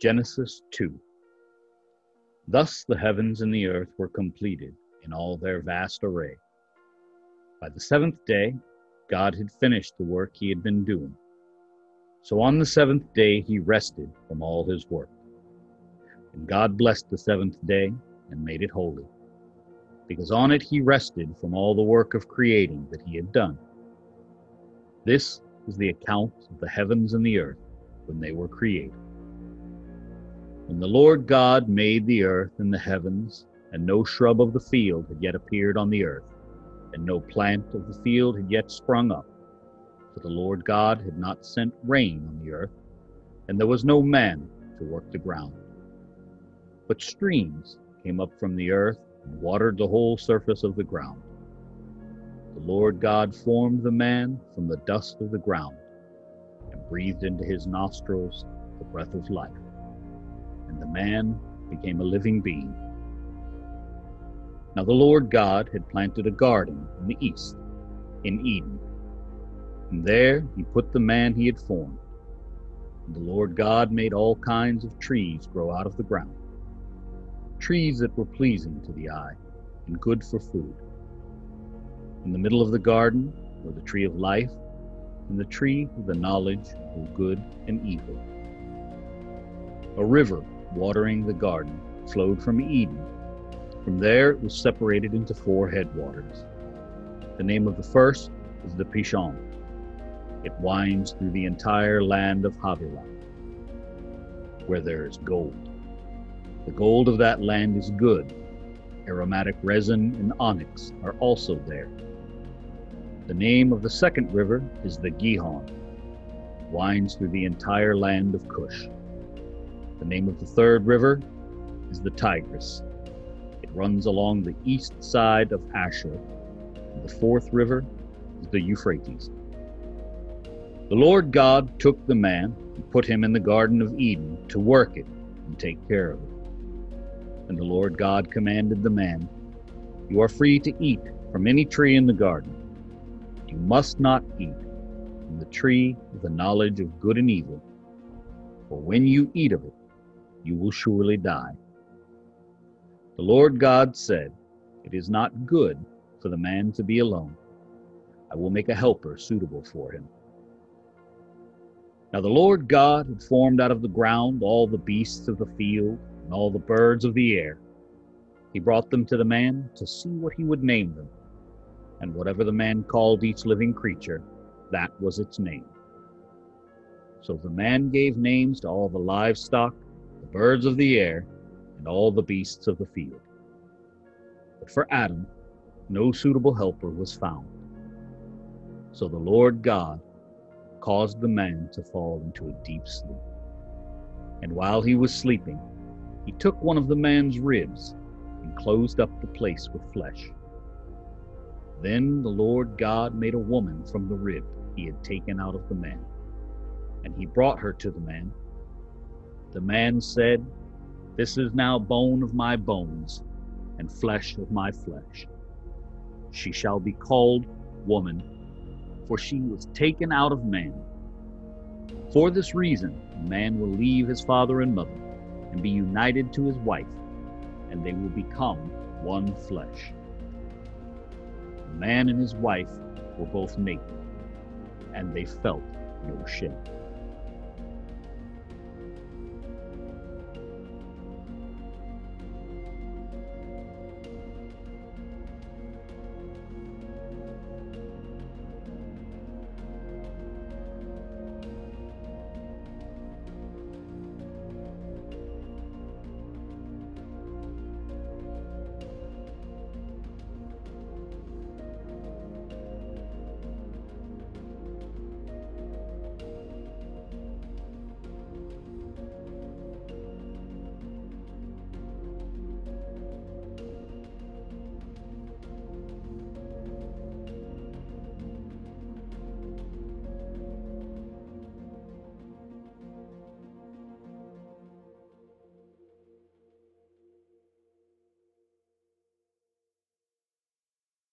Genesis 2 Thus the heavens and the earth were completed in all their vast array. By the seventh day, God had finished the work he had been doing. So on the seventh day he rested from all his work. And God blessed the seventh day and made it holy, because on it he rested from all the work of creating that he had done. This is the account of the heavens and the earth when they were created. When the Lord God made the earth and the heavens, and no shrub of the field had yet appeared on the earth, and no plant of the field had yet sprung up, for the Lord God had not sent rain on the earth, and there was no man to work the ground. But streams came up from the earth and watered the whole surface of the ground. The Lord God formed the man from the dust of the ground, and breathed into his nostrils the breath of life and the man became a living being. Now the Lord God had planted a garden in the east, in Eden, and there he put the man he had formed. And the Lord God made all kinds of trees grow out of the ground, trees that were pleasing to the eye and good for food. In the middle of the garden were the tree of life and the tree of the knowledge of good and evil. A river watering the garden, flowed from Eden. From there it was separated into four headwaters. The name of the first is the Pishon. It winds through the entire land of Havilah, where there is gold. The gold of that land is good. Aromatic resin and onyx are also there. The name of the second river is the Gihon. It winds through the entire land of Cush. The name of the third river is the Tigris. It runs along the east side of Ashur. The fourth river is the Euphrates. The Lord God took the man and put him in the Garden of Eden to work it and take care of it. And the Lord God commanded the man, You are free to eat from any tree in the garden. You must not eat from the tree of the knowledge of good and evil, for when you eat of it, you will surely die. The Lord God said, It is not good for the man to be alone. I will make a helper suitable for him. Now the Lord God had formed out of the ground all the beasts of the field and all the birds of the air. He brought them to the man to see what he would name them. And whatever the man called each living creature, that was its name. So the man gave names to all the livestock the birds of the air, and all the beasts of the field. But for Adam, no suitable helper was found. So the Lord God caused the man to fall into a deep sleep. And while he was sleeping, he took one of the man's ribs and closed up the place with flesh. Then the Lord God made a woman from the rib he had taken out of the man, and he brought her to the man the man said, This is now bone of my bones and flesh of my flesh. She shall be called woman, for she was taken out of man. For this reason, a man will leave his father and mother and be united to his wife, and they will become one flesh. The man and his wife were both naked, and they felt no shame.